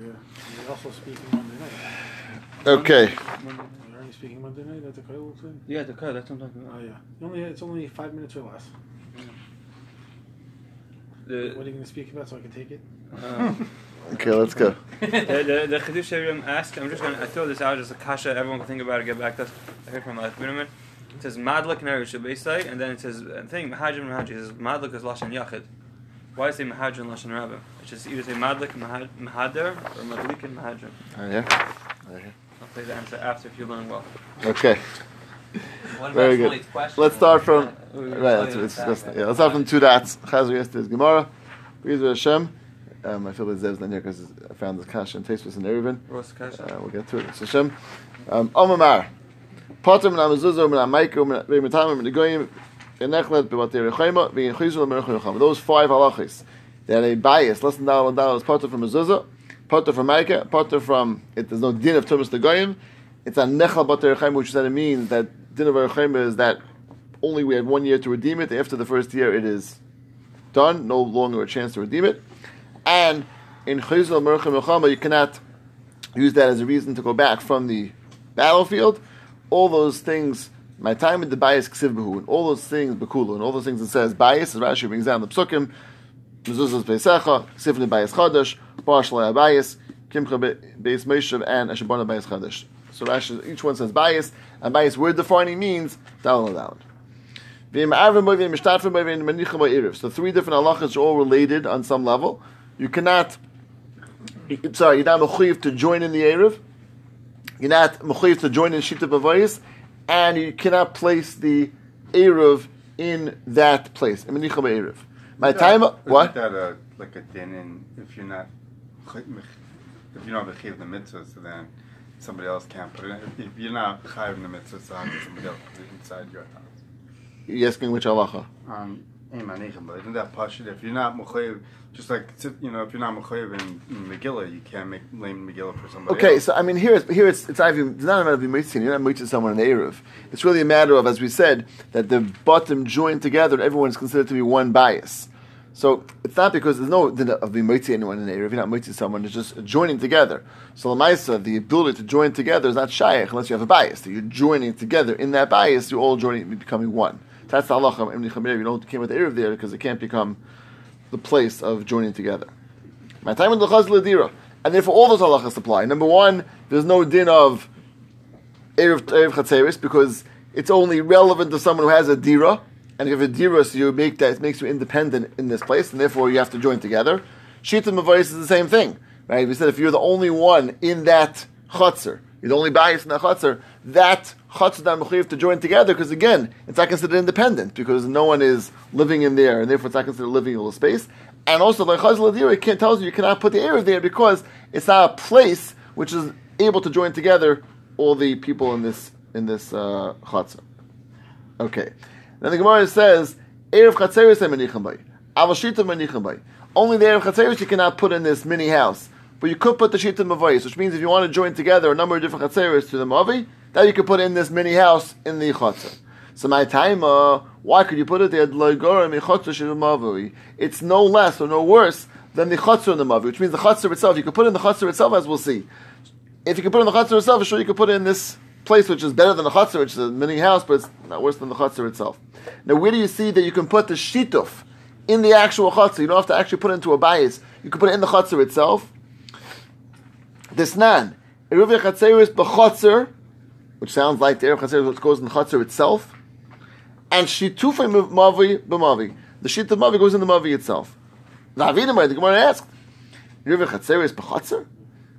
yeah. You're also speaking Monday night. Okay. Are you speaking Monday night at the Koil thing? Yeah, the car. That's what I'm talking Oh yeah. You only it's only five minutes or less. What The, are you going to speak about so I can take it? uh, Okay, let's go. the, the, the Chidush Shavim asked, I'm just going to throw this out as a kasha, everyone can think about it, get back to us. I heard from last minute. It says Madlik and Eresh Shabesai, and then it says, I think Mahajim and Mahajim, it says Madlik is Lashon Yachid. Why is it Mahajim and Lashon Rabbim? It's is either say Madlik and Mahad- Mahader or Madlik and Mahajim. Oh, yeah. Okay. I'll play the answer after if you learn well. Okay. What Very good. Question? Let's start from Oh, right. Oh, Let's, yeah, let's, that, let's, right. yeah, let's start from two dots. Chazar yesterday's Gemara. Please Hashem. Um, I feel that Zev's not here because I found the kash and taste was in Eruvin. Rosh Kasha. Uh, we'll get to it. It's Hashem. Um, Omamar. Potter min amazuzo min amaiko min v'mitam min negoyim enechlet bevater rechayma v'inchizu min rechayma. Those five halachis. Had a bias. Less than dollar dollar is potter from mezuzah, potter from maika, potter from. It, there's no din of tumas negoyim. It's a nechal bater which said it means that din of rechayma is that only we had one year to redeem it. After the first year, it is done. No longer a chance to redeem it. And in chizul merchim rechayma, you cannot use that as a reason to go back from the battlefield. All those things, my time in the bias ksiv and all those things bekulu, and all those things it says bias, as Rashi brings down the psukim, mezuzahs beisecha, ksivne bias chadash, parshalai bias, kimcha beis meishav, and ashabana bias chadash. So Rashi, each one says bias, and bias word defining means down and down. So three different halachas are all related on some level. You cannot sorry, you're not mechuyev to join in the Erev. You're not mechuyev to join in Shita Bavayis, and you cannot place the Erev in that place. In My time, what? That uh, like a din in if you're not if you don't mechiv the mitzvah, so then somebody else can't put it. in. If you're not chayiv the mitzvah, so how can somebody else put it inside your house? You're asking which halacha? Um, ain't manichem, but isn't that pashut? If you're not mechayiv, just like you know, if you're not mechayiv in, in Megillah, you can't make lame Megillah for somebody Okay, else. so I mean, here it's here it's it's, not it's not a matter of mitzvah. You're not mitzvah someone in the erev. It's really a matter of, as we said, that the bottom joined together. Everyone is considered to be one bias. So it's not because there's no din of being mitzvah anyone in the erev. You're not mitzvah someone. It's just joining together. So lamaisa, the ability to join together is not shaykh unless you have a bias. That you're joining together in that bias. You're all joining, becoming one. That's the halacha. You don't came with the erev there because it can't become the place of joining together. My time in the ladira, and therefore all those halachas apply. Number one, there's no din of erev erev because it's only relevant to someone who has a dira, and if a dira, so you make that it makes you independent in this place, and therefore you have to join together. Shita mavayis is the same thing, right? We said if you're the only one in that chutzner, you're the only bias in that chutzner, that chutzner mechuyev to join together because again, it's not considered independent because no one is living in there, and therefore it's not considered living in a space. And also, the chaz ladira it can't tells you you cannot put the erev there because it's not a place which is able to join together all the people in this in this uh, chutzner. Okay. Then the Gemara says, Erev Chatzeris Menicham Bay. Avashita Menicham Bay. Only the Erev Chatzeris you cannot put in this mini house. But you could put the Shita Mavayis, which means if you want to join together a number of different Chatzeris to the Mavi, that you could put in this mini house in the Chatzer. So my time, uh, why could you put it there? It's no less or no worse than the Chatzer in the Mavi, which means the Chatzer itself. You could put in the Chatzer itself, as we'll see. If you could put in the Chatzer itself, sure you could put in this place, which is better than the Chatzer, which is a mini house, but it's not worse than the Chatzer itself. Now, where do you see that you can put the Shituf in the actual Chatzer? You don't have to actually put it into a bias. You can put it in the Chatzer itself. This nan, Eruv Chatzeris b'Chatzer, which sounds like the Eruv Chatzeris which goes in the Chatzer itself, and Shitufay Mavi b'Mavi. The Shituf Mavi goes in the Mavi itself. Avinamai, the Gemara asked, Eruv Chatzeris b'Chatzer?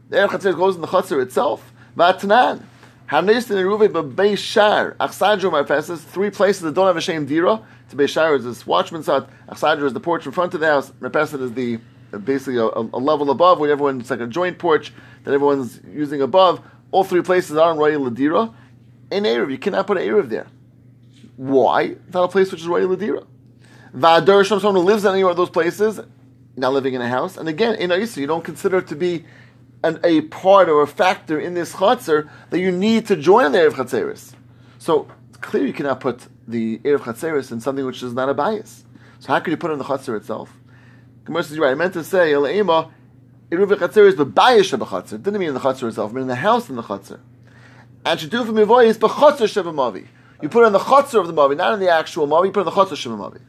The Erev Chatzir goes in the Chatzir itself. Vatnan. Hanis in Eruve Beis Shar. Achsadru Marfesas. Three places that don't have a shame dira. To Beis Shar is this watchman's hut. Achsadru is the porch in front of the house. Marfesas is the basically a, a, level above where everyone's like a joint porch that everyone's using above. All three places are in Royal Ladira. In Erev, you cannot put an Erev there. Why? It's not a place which is Royal Ladira. Sham, someone who lives in any of those places, not living in a house. And again, in Aisa, you don't consider it to be an, a part or a factor in this chatzar that you need to join the Erev Chatzeris. So it's clear you cannot put the Erev Chatzeris in something which is not a bias. So how could you put it in the chatzar itself? Gemara says, you're right. I meant to say, Ela'ima, Eruv Chatzeris b'bayis shebachatzer. Didn't mean in the Chatzer itself, but in the house in the Chatzer. And Shaduf Mivoy is b'chatzer shebamavi. You put it in the Chatzer of the Mavi, not in the actual Mavi, you put it in the Chatzer shebamavi.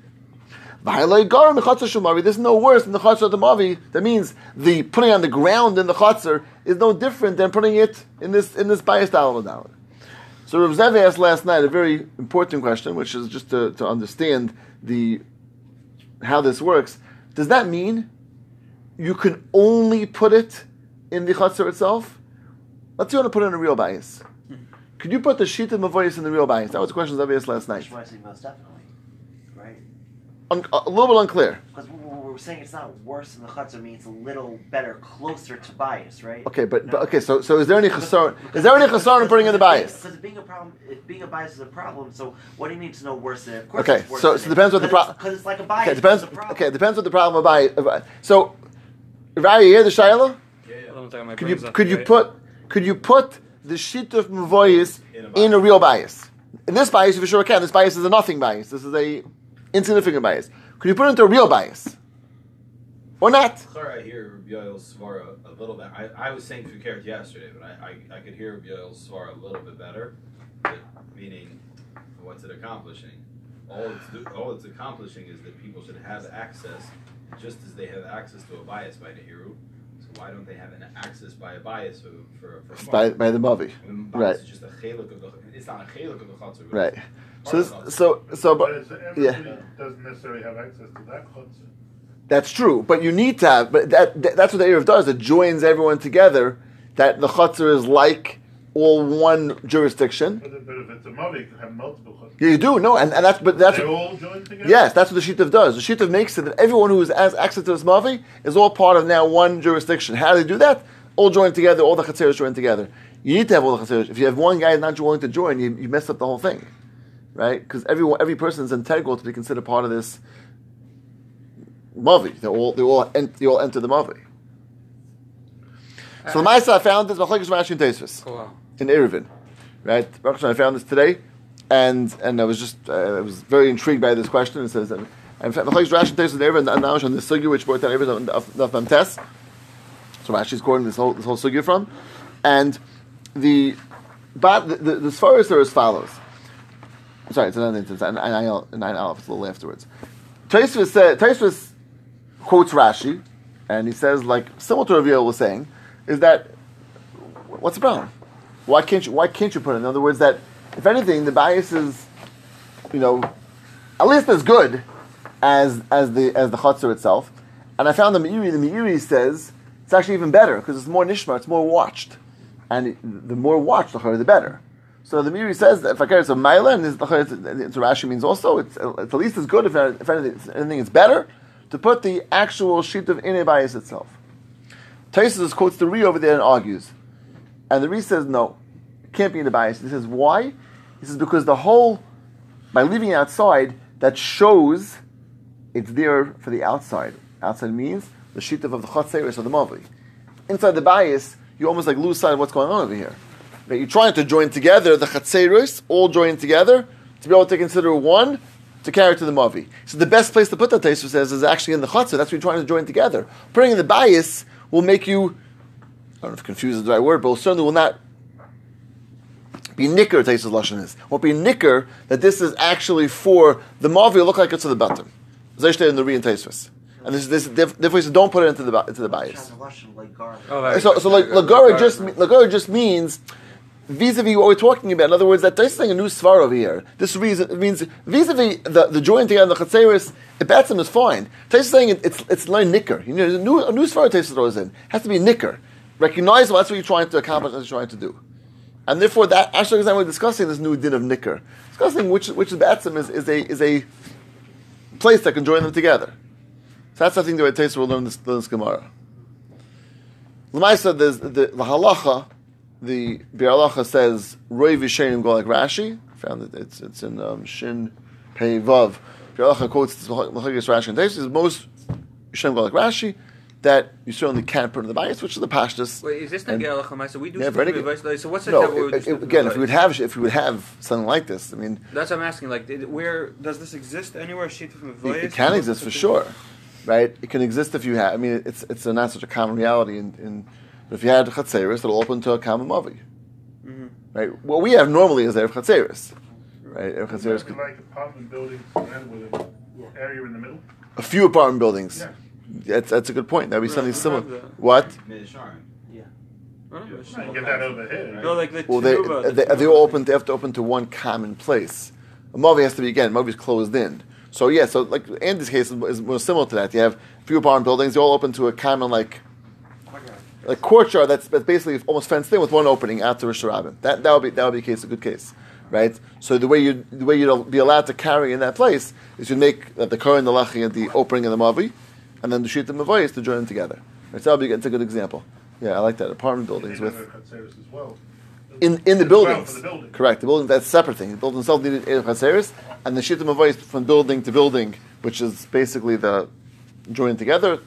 This is no worse than the the mavi. That means the putting on the ground in the chatzer is no different than putting it in this in this biased dalad. So Rav Zev asked last night a very important question, which is just to, to understand the how this works. Does that mean you can only put it in the chutzner itself? Let's say you want to put it in a real bias. Could you put the sheet of mavoyis in the real bias? That was the question Zev asked last night. Which one I say most definitely, right? Un- a little bit unclear. Because we're saying it's not worse than the chutzah, means a little better, closer to bias, right? Okay, but, No. but okay. So so is there any chasar? Is there any chasar in putting in the bias? Because being a problem, if being a bias is a problem. So what do you mean to know worse than? Of course Okay, it's worse so- so it. it depends what the Because pro- it's- Because it's like a bias. Okay, it depends. it's a problem. Okay, it depends what the problem of bias. So, Raya, you hear the shaila? Could you could you put could you put the sheet of mavoyis in a real bias? In this bias, you for sure can. This bias is a nothing bias. This is a insignificant bias. Could you put it into a real bias? Or not? I hear Yoel's svara a little bit. I, I was saying Fukert yesterday, but I, I, I could hear Yoel's svara a little bit better. Meaning, what's it accomplishing? All it's all it's accomplishing is that people should have access, just as they have access to a bias by Nehiru. So why don't they have an access by a bias for for, for By, by the mavi. And right. bias is just a cheluk of the. It's not a cheluk of the chatzor. Right. So this, so so But but yeah. doesn't necessarily have access to that chutzah. that's true. But you need to have. But that, that that's what the Erev does. It joins everyone together. That the chutzner is like all one jurisdiction. But, but if it's a mavi, it have multiple. Yeah, you do no, and, and that's but that's They all join together? Yes, that's what the Shitav does. The Shitav makes it that everyone who has access to this Mavi is all part of now one jurisdiction. How do they do that? All joined together, all the Chatzeros joined together. You need to have all the Chatzeros. If you have one guy not willing to join, you, you mess up the whole thing. Right? Because everyone, every person is integral to be considered part of this Mavi. They all, they all, en- they all enter the Mavi. So the Maisa I found this Machlekes Rashi and Tosfos in Eruvin, right? Baruch I found this today, and and I was just uh, I was very intrigued by this question. It says, and Machlekes Rashi and Tosfos in Eruvin, and now on the sugi which brought down Eruvin of Memtes. So Rashi's quoting this whole this whole sugi from, and the but the the, the Sfaris are as follows. Sorry, it's nine it's nine nine aleph. It's a little afterwards. Tosfos quotes Rashi, and he says like similar to Rav was saying, is that what's the problem? Why can't you? Why can't you put it? In other words, that if anything, the bias is, you know, at least as good as as the as the chutzner itself. And I found the Meiri. The Meiri says it's actually even better because it's more nishma. It's more watched, and the more watched, the the better. So the Meiri says that if I care, it's a mila, and it's, Rashi means also it's, it's at least as good. If, if anything, anything, it's better to put the actual sheet of ine bias itself. Tosfos quotes the Re over there and argues. And the Re says, no, it can't be in the bias. He says, why? He says, because the whole, by leaving outside, that shows it's there for the outside. Outside means the sheet of the Chatzeris of the Mavi. Inside the bias, you almost like lose sight of what's going on over here. That you're trying to join together the Chatzeris, all joined together, to be able to consider one to carry to the Mavi. So the best place to put that Tosfos says is actually in the Chatzah. That's what you're trying to join together. Putting in the bias will make you, I don't know if confused is the right word, but certainly will not be nicker, Tosfos Lashon is. Won't be nicker that this is actually for the Mavi look like it's to the bottom. Zayshte in the Re and Tosfos. And this, this, therefore, he said, don't put it into the, into the bias. Oh, right. So, so like Lagora just Lagora just means vis-a-vis what we're talking about. In other words, that saying a new svar over here. This reason means vis-a-vis the the joint together the chatzeris. The batsam is fine. Tais is saying it, it's it's like nicker. You know, a new a new svar Tais throws in it has to be nicker. Recognizable. That's what you're trying to accomplish. That's what you're trying to do. And therefore, that actually, we're discussing this new din of nicker, discussing which which batsam is, is a is a place that can join them together. So that's I think the way will learn this, learn this Gemara. Lamaisa, there's the, the halacha, the Bialacha says Roy Vishenim go like Rashi. Found it. It's it's in um, Shin Pei Vav. Bialacha quotes Machagas Rashi and. Most Vishenim go like Rashi. That you certainly can't put in the bias, which is the pashtus. Wait, is this the And- Gel Chamaisa? We do Yeah, speak very good. advice, So what's the No, we it- it- again, if we would have if we would have something like this, I mean, That's what I'm asking. Like, did- where does this exist anywhere? Sheet from it, it can exist for sure. right? It can exist if you have. I mean, it's it's not such a common reality. In, in but if you had chatzeris, it'll open to a common mavi, Mhm. right? What we have normally is erev chatzeris, right? Erev Isn't chatzeris, that like apartment buildings around with an area in the middle? a few apartment buildings. Yeah. That's that's a good point. That'd be Right, something we similar. have that. What? Midshine. Huh? You can get that over here. No, like the Well, they Tanuba, the they, they all open. They have to open to one common place. A movie has to be again. Movie's closed in. So yeah. So like Andy's case is, is more similar to that. You have a few apartment buildings. They all open to a common like like courtyard that's, that's basically almost fenced in with one opening out to Rosh Hashanah. That that would be that would be a case a good case, right? So the way you the way you'd be allowed to carry in that place is you make uh, the Kohen, the Lachi, and the opening of the Mavi, and then the Shit and Mavoyis to join them together. Right? So that would be it's a good example. Yeah, I like that apartment buildings with have Chatzeris as well. in in the well buildings. the building. Correct. The building that's a separate thing. The building itself needed Erev Chaseris, and the Shittim Avois from building to building, which is basically the joining together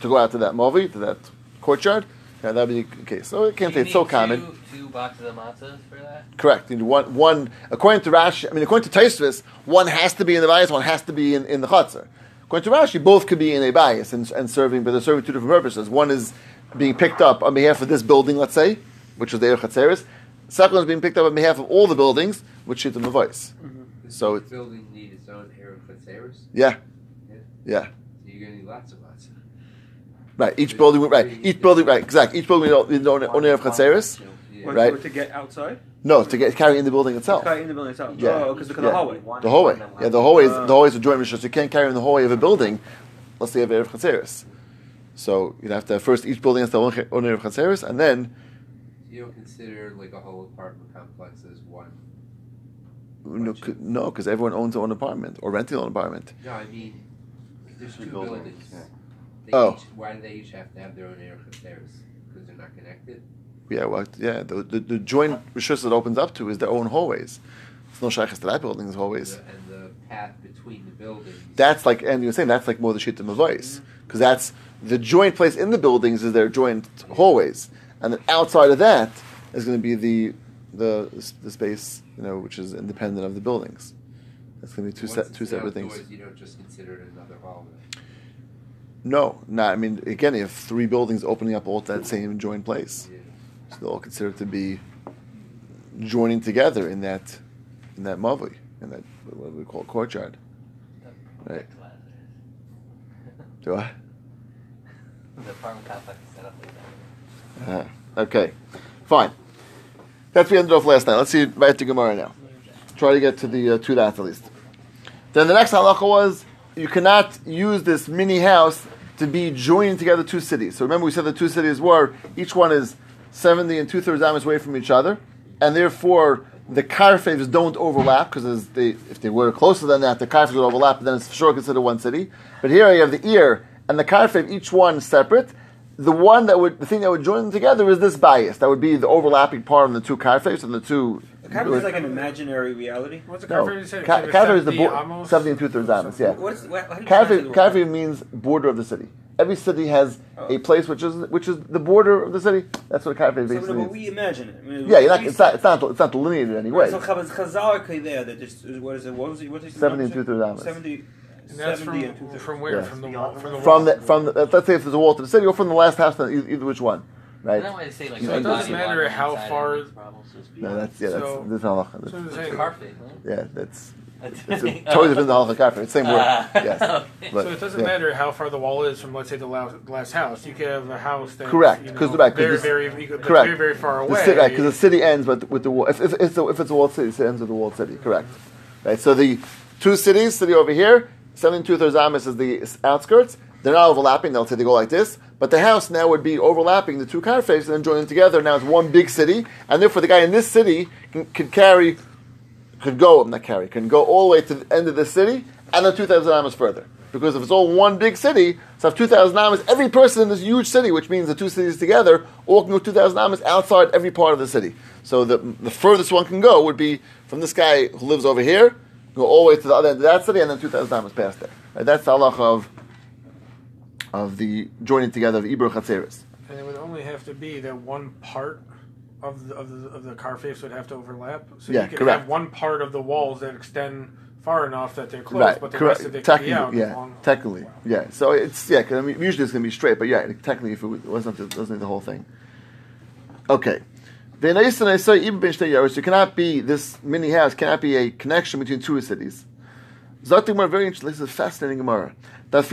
to go out to that movie, to that courtyard. Yeah, that'd be the case. So it can't say it's so need common. Two, two boxes of matzahs for that. Correct. You need one, one, according to Rashi, I mean, according to Tosfos, one has to be in the bias, one has to be in, in the chutzner. According to Rashi, both could be in a bias and, and serving, but they're serving two different purposes. One is being picked up on behalf of this building, let's say, which is the Erev Chatzeris. Second one is being picked up on behalf of all the buildings, which is the voice. Mm-hmm. Does So it- building need its own Erev Chatzeris? Yeah. Yeah. Yeah. So you're gonna need lots of matzah. Right. Each building, right. Each building, right. Exactly. Each building, you know, only Erev Chatzeris. Yeah. Right. to get outside? No, to get carry in the building itself. Carry in the building itself. Yeah. Oh, because of Yeah. the hallway. The hallway. Yeah, the hallways, Uh. the hallways are joint rishos. You can't carry in the hallway of a building unless they have Erev Chatzeris. So you'd have to first each building has to own own Erev Chatzeris, and then You don't consider like a whole apartment complex as one. no, c- no, because everyone owns their own apartment or renting their own apartment. No, I mean, there's two buildings, buildings. Yeah. They Oh. Each, why do they each have to have their own Chatzeris? Because they're not connected. Yeah, well, yeah. The the, the joint rishos that opens up to is their own hallways. It's no shaykhs to that building's hallways. The- and the path between the buildings. That's like, and you were saying that's like more the shit of voice mm-hmm. because that's the joint place in the buildings is their joint hallways, and then outside of that is going to be the the the space you know which is independent of the buildings. That's going to be two se- two separate outdoors, things. You don't just consider it another hallway. No, not. I mean, again, you have three buildings opening up all at that same joint place, so they're all considered to be joining together in that in that movie in that what we call it, courtyard. Right. Do I? The apartment complex set up like that. Uh, okay, fine. That's we ended off last night. Let's see right to Gemara now. Try to get to the uh, two dots at least. Then the next halacha was you cannot use this mini house to be joining together two cities. So remember we said the two cities were each one is seventy and two thirds amas away from each other, and therefore the karfevs don't overlap because they, if they were closer than that, the karfevs would overlap. Then it's for sure considered one city. But here you have the ear and the karfev, each one separate. The one that would, the thing that would join them together is this bias. That would be the overlapping part of the two karfevs and the two. The carpet is like an imaginary reality. What's the No, carpet you said? Ka- Kafir is the 70 bo- almost? 70 and two thirds amas, yeah. What is, what, how do you Kafir, translate the word Kafir means border of the city. Every city has Oh. a place which is which is the border of the city. That's what Kafir So, basically no, means. we imagine it. I mean, Yeah, you're not, it's not it's not it's not delineated in any way. So Chaz- Chazal are there that just what is it? What was it? What is it? 70 and two thirds amas. 70, And that's from, from where? Yeah. From the wall. From the From wall. the from the, let's say if there's a wall to the city or from the last house, then either, either which one, I right? don't want to say like So it doesn't matter how far- of these problems, so to speak. No, that's yeah, that's So- that's halacha. So That's- I'm It's saying- carpet, Yeah, that's huh? it's a totally different halacha kafir. It's the same word. Ah, Yes, okay. but so it doesn't yeah. matter how far the wall is from, let's say, the last, last house. You could have a house that's Correct, you 'cause know, right, 'cause very, this- very, you could- that's correct. very, very far The away. city, right, because the city ends with, with the wall. If, if, if, it's a, if it's a walled city, it ends with the walled city. Correct. Right. So the two cities, city over here, seventy two thirds amas is the outskirts. They're not overlapping. They'll say they go like this. But the house now would be overlapping the two car and then joining together. Now it's one big city, and therefore the guy in this city can, carry, could go not carry, can go all the way to the end of the city and then two thousand amas further. Because if it's all one big city, so if two thousand amas, every person in this huge city, which means the two cities together, all can go two thousand amas outside every part of the city. So the the furthest one can go would be from this guy who lives over here, go all the way to the other end of that city, and then two thousand amas past there. Right? That's the halacha of of the joining together of Ibra Chatzeris. And it would only have to be that one part of the, of the, of the car face would have to overlap. So Yeah, you could correct. have one part of the walls that extend far enough that they're close, right, but the correct. rest of it can be out. Yeah, long- technically, yeah. So it's yeah. I mean, usually it's going to be straight, but yeah, technically, if it wasn't, the, wasn't the whole thing. Okay. V'nais and I say even ben shtei yaros, you cannot be this mini house cannot be a connection between two cities. Zot the very interesting. This is a fascinating Gemara. Because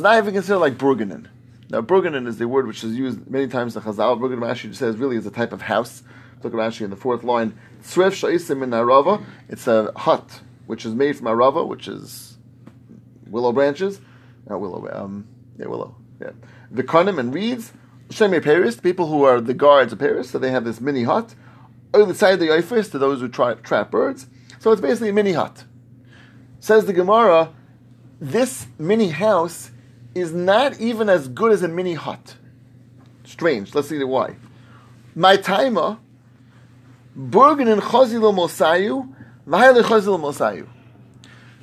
not even considered like burgenin. Now burgenin is the word which is used many times in the Chazal. Burgenin Rashi says really is a type of house. Look at Rashi in the fourth line. Tzref sha'isim in arava. It's a hut which is made from arava, which is willow branches. Not willow. Um, yeah, willow. Yeah. Vikanim and reeds. Shemei Paris, people who are the guards of Paris, so they have this mini hut. On the side of the Eifris to those who try, trap birds. So it's basically a mini hut. Says the Gemara, this mini house is not even as good as a mini hut. Strange. Let's see why. My timer, Burgen and Chazilo Mosayu, Mahale Chazilo Mosayu.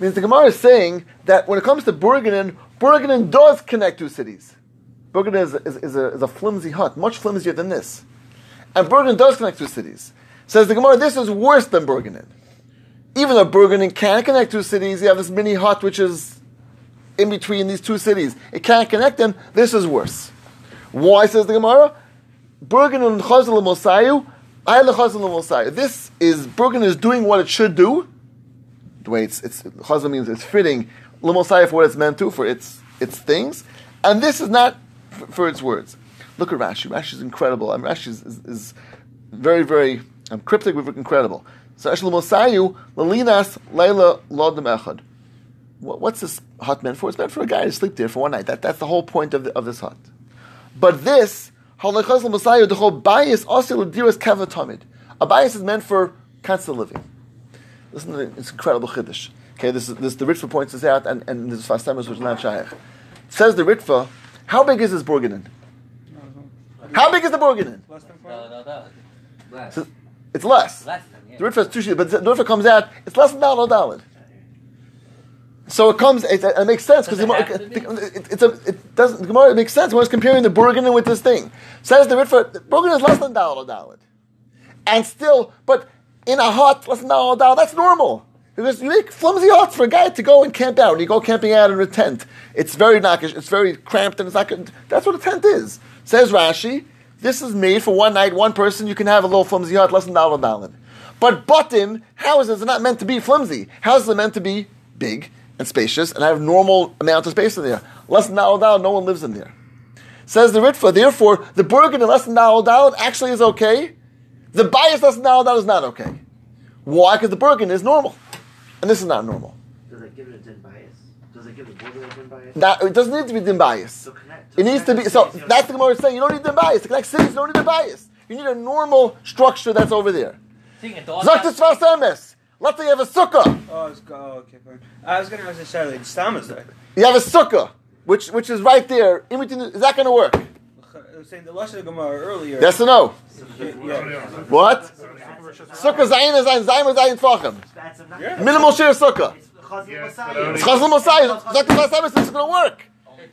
Means the Gemara is saying that when it comes to Burgenin, Burgenin does connect two cities. Burgenin is, is, is, a, is a flimsy hut, much flimsier than this. And Burgenin does connect two cities. Says the Gemara, this is worse than Burgenin. Even though Burgenin can connect two cities, you have this mini hut which is in between these two cities. It can't connect them. This is worse. Why, says the Gemara? Burgenin Chazal Mosayu, Ayla Chazal Mosayu. This is, Burgenin is doing what it should do. The way it's, Chazal means it's fitting Lemosai for what it's meant to, for its, its things. And this is not f- for its words. Look at Rashi. Rashi is incredible. I mean, Rashi is, is, is very, very um, cryptic, but incredible. So, Ashel Mosayu, Lalinas, Laila, Lodem Echad. What's this hut meant for? It's meant for a guy to sleep there for one night. That, that's the whole point of, the, of this hut. But this, Halachas Mosayu, the whole bias, also Ladiras Kavatomid. A bias is meant for constant living. Listen to it's incredible chiddush. Okay, this is this the Ritva points this out, and and this is Fastemus which is not shaykh. Says the Ritva, how big is this Burgenin? How big is the Burgenin? Less than No, five? no, no. Less. So it's less. Less than, yeah. The Ritva is two sheets, but the Ritva comes out. It's less than dollar dollar. So it comes. It, it makes sense because it it, have to be? it. Doesn't. The Gemara it makes sense when it's comparing the Burgenin with this thing. Says the Ritva, Burgenin is less than dollar dollar, and still, but in a hut less than dollar dollar, that's normal. Because you make flimsy huts for a guy to go and camp out, and you go camping out in a tent. It's very knockish, it's very cramped, and it's not good. That's what a tent is. Says Rashi, this is made for one night, one person. You can have a little flimsy hut, less than dollar dollar. But bottom, how is this not meant to be flimsy? How is it meant to be big and spacious and have normal amount of space in there? Less than dollar dollar, no one lives in there. Says the Ritva, therefore, the Bergen in less than dollar dollar actually is okay. The bias less than dollar dollar is not okay. Why? Because the Bergen is normal. And this is not normal. Does it give it a 10 that, it doesn't need to be dim bias. It needs to be. So that's the Gemara saying. You don't need dim bias. The connect cities, don't need dim bias. You need a normal structure that's over there. Zaktus Vasemes. Let's say you have a sukkah. Oh, it's oh, okay, fine. I was going to necessarily Stama's there. You have a sukkah, which which is right there. In between, is that going to work? I was saying the lashon of Gemara earlier. Yes or no? Yeah. What? Sukkah zayin zayin zayin zayin tfachim. Minimal share sukkah. It's Chazal Yes, Messiah. but only- It's chazal mosai. Zaktis Vasemes, this is going to work.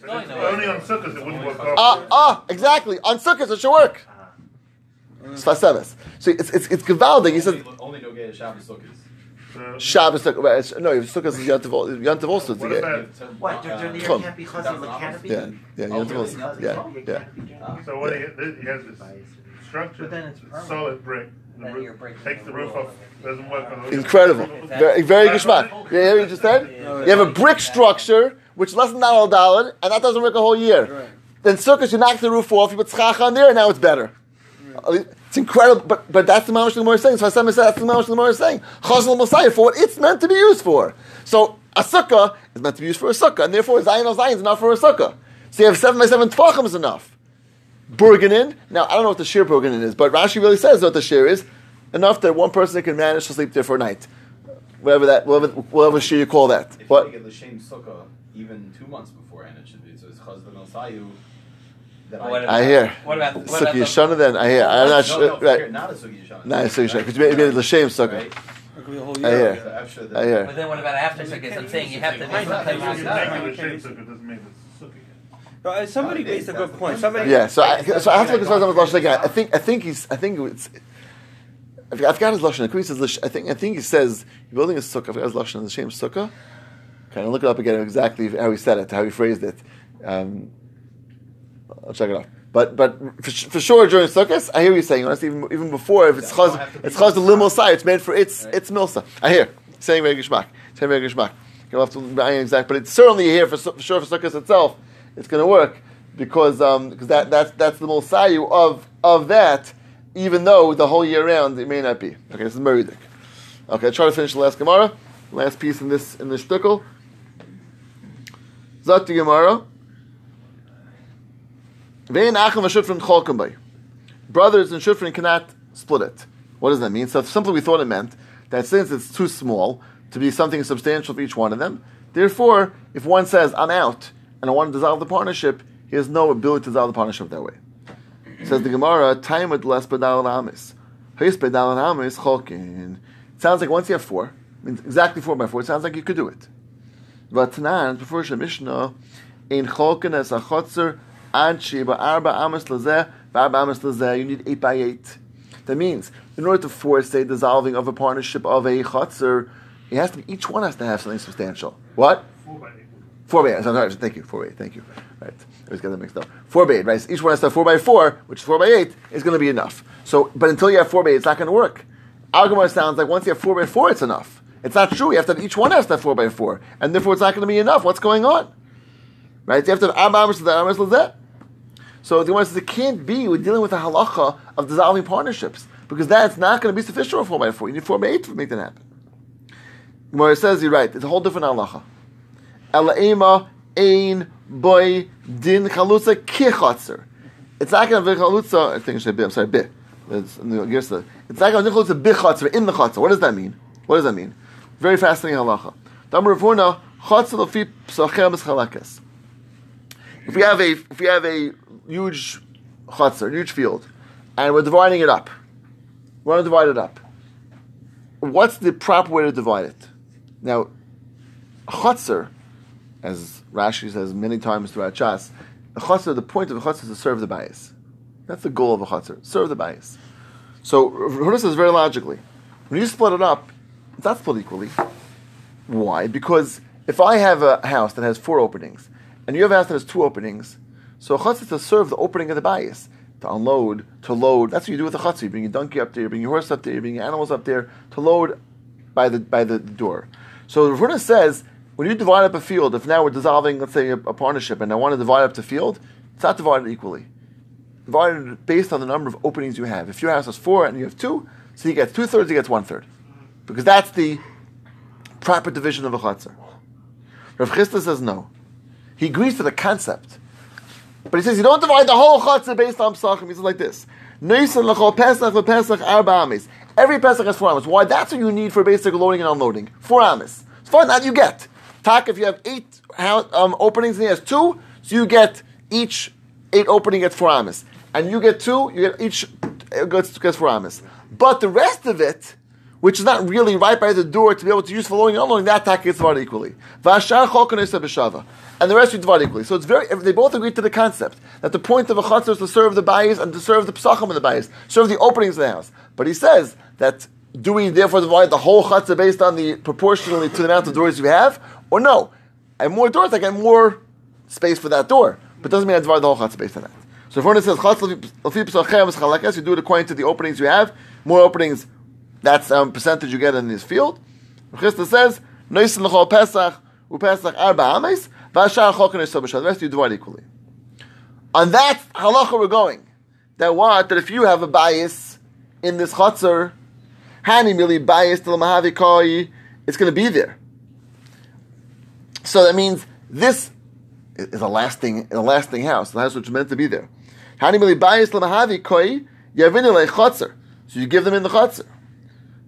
Going Only on sukkahs it wouldn't work off. Ah, ah, exactly. On sukkahs, it should work. It's Vasemes. So it's, it's, it's gewaldig. He says, Only, only no gay Shabbos sukkahs. So, Shabbos, sukkah. right, it's- no, sukkahs is yantiv al- yantiv also. It's What a- about, What? During during the year Come. can't be Chazal the canopy? Yeah, yeah, Oh, yantiv really? also. Yeah, yeah. can't be canopy. so what he, he has this structure, But then it's permanent. solid brick. The Then you're breaking takes the the roof rule. off, doesn't work on the roof. Incredible. Very, very geschmack. You hear what you just said? You have a brick structure, which is less than dollar dollar, and that doesn't work a whole year. Then circus, you knock the roof off, you put tzchach on there, and now it's better. It's incredible, but but that's the mamash the Gemara is saying. So Hashem said that's the mamash the Gemara is saying. Chazal Messiah for what it's meant to be used for. So a sukkah is meant to be used for a sukkah, and therefore zayin al zayin is enough for a sukkah. So you have seven by seven tvachim is enough. Burgenin. Now I don't know what the sheer burgenin is, but Rashi really says what the sheer is enough that one person can manage to sleep there for a night. Whatever that, whatever, whatever sheer you call that. If What? you make it l'shem sukkah even two months beforehand, it should be. So it's chazal Messiah. That What I hear. What about what Sukkah about the, Yeshana then. I hear. I'm not no, sure. no, Right. Not a sukkah yishana. Nice, so because you made it l'shem sukkah. Right? It could be a whole I hear. So after the- I hear. But then what about after sukkahs? I'm saying you have to Right. something Right. You make it a shape sukkah, doesn't mean it's sukkah yet. But, uh, somebody raised a good point. Somebody. Yeah, so I, so I have to look as far as I'm I think I think he's I think it's I forgot, I forgot his lashon. He says, lish- I think, I think he says you're building a sukkah. I forgot his lashon. The same sukkah. Can I look it up again exactly how he said it, how he phrased it? Um, I'll check it out. But but for, for sure during sukkahs, I hear you saying honestly even, even before if it's Yeah, chaz have to be it's chaz the milsa. limal side. It's meant for its Right. its milsa. I hear saying very geschmack, saying very geschmack. You'll have to be exact, but it's certainly here for, su- for sure for sukkahs itself. It's going to work because um, because that that's that's the milsayu of of that. Even though the whole year round it may not be. Okay, this is Meridik. Okay, try to finish the last Gemara. Last piece in this in this shtickle. Zot Gemara. Vein Achim v'Shufrin Cholkim bay. Brothers and Shufrin cannot split it. What does that mean? So simply we thought it meant that since it's too small to be something substantial for each one of them, therefore, if one says, I'm out, and I want to dissolve the partnership, he has no ability to dissolve the partnership that way. Says the Gemara, time with less pedal amis. It sounds like once you have four, means exactly four by four, it sounds like you could do it. But Tanan, before Mishnah, in cholkin as a chotzer, anchi ba arba amis lazeh, arba amis lazeh, you need eight by eight. That means, in order to force a dissolving of a partnership of a chotzer, it has to be, each one has to have something substantial. What? Four by eight. Four by eight. I'm sorry. Thank you. Eight. Thank you. Right. I always get that mixed up. Eight. Right. Each one has to have four by four, which is four by eight, is going to be enough. So, but until you have eight, it's not going to work. Algemar sounds like once you have four by four, it's enough. It's not true. You have to have, each one has to have four by four, and therefore it's not going to be enough. What's going on? Right. You have to have Abba Amos Amos Lazet. So the one says it can't be. We're dealing with a halacha of dissolving partnerships because that's not going to be sufficient for four by four. You need four by eight to make that happen. Gemara says you're right. It's a whole different halacha. Elaima ein boy din chalutza kichatzer. It's not going to be chalutza. I think it should be. I'm sorry, bi. It's. It's not going to be chalutza bichatzer in the chatzer. What does that mean? What does that mean? Very fascinating halacha. Damar Ravuna chatzer lefi psachem chalakes. If we have a if we have a huge chatzer, huge field, and we're dividing it up, we want to divide it up. What's the proper way to divide it? Now, a chutzner, as Rashi says many times throughout Chas, a chutzner, the point of a chutzner is to serve the bias. That's the goal of a chutzner, serve the bias. So, Huda says very logically, when you split it up, it's not split equally. Why? Because if I have a house that has four openings, and you have a house that has two openings, so a chutzner is to serve the opening of the bias. To unload, to load. That's what you do with a chutzner. You bring your donkey up there, you bring your horse up there, you bring your animals up there, to load by the by the door. So the Ravuna says when you divide up a field, if now we're dissolving, let's say, a, a partnership, and I want to divide up the field, it's not divided equally. Divided based on the number of openings you have. If your house has four and you have two, so he gets two thirds, he gets one third, because that's the proper division of a chutzner. Rav Chisda says no. He agrees to the concept, but he says you don't divide the whole chutzner based on psachim. He says like this. Every pesach has four amis. Why? That's what you need for basic loading and unloading. Four amis. It's fine. That you get. Tak, if you have eight um, openings and he has two, so you get each eight opening gets four amis, and you get two, you get each uh, gets, gets four amis. But the rest of it, which is not really right by the door to be able to use for loading and unloading, that tak gets divided equally. And the rest you divide equally. So it's very, they both agree to the concept that the point of a chutzner is to serve the bayis and to serve the psachim of the bayis, serve the openings of the house. But he says that do we therefore divide the whole chutzner based on the proportionally to the amount of doors you have, or no? I have more doors, I get more space for that door, but it doesn't mean I divide the whole chutzner based on that. So if one says psachem is chalakas, you do it according to the openings you have. More openings, that's um, percentage you get in this field. Chisda says noisin l'chol pesach upesach arba ames v'ashar kanesh b'shad. The rest you divide equally. On that halacha we're going. That what? That if you have a bias in this chutzner, hani to koi, it's going to be there. So that means this is a lasting, a lasting house. The house which is meant to be there. So you give them in the chutzner.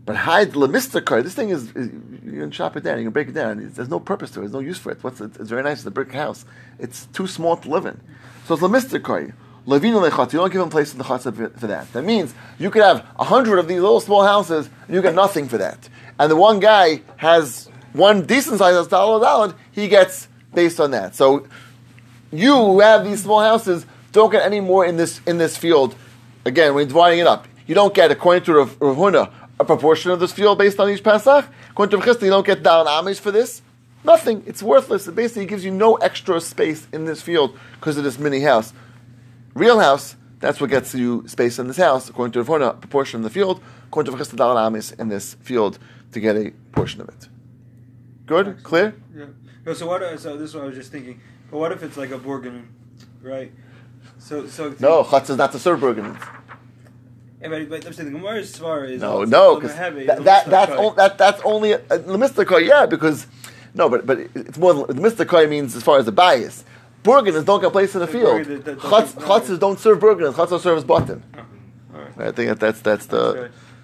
But hide the Mr. Koi, this thing is, is, you can chop it down, you can break it down. It's, there's no purpose to it, there's no use for it. What's it? It's very nice, it's a brick house. It's too small to live in. So it's Mr. Koi. Levinu lechatz, you don't give them place in the for, for that. That means you could have a hundred of these little small houses and you get nothing for that. And the one guy has one decent size that's dollar dollar, he gets based on that. So you who have these small houses don't get any more in this in this field. Again, you're dividing it up, you don't get, according to Rav, Huna, a proportion of this field based on each Pesach. According to Rav you don't get Dal Amish for this. Nothing. It's worthless. It basically gives you no extra space in this field because of this mini house. Real house, that's what gets you space in this house, according to a proportion of the field. According to Rav Chisda, Dal Amish in this field to get a portion of it. Good? Clear? Yeah. No, so what? Uh, so this is what I was just thinking. But what if it's like a Borgen, right? So so No, Chatz is not to serve Bergen. Yeah, but, but I'm saying the Gemara's Svara is No, no, because that, that, that's, that, that's only a, the Mystical, yeah, because, no, but, but it's more the Mystical means as far as the bias. Burgeners don't get placed in the field. Burgen that- that Chutz, Chutzes don't serve Burgeners, Chutzes serves button. Oh, all right. I think that that's, that's the, That's.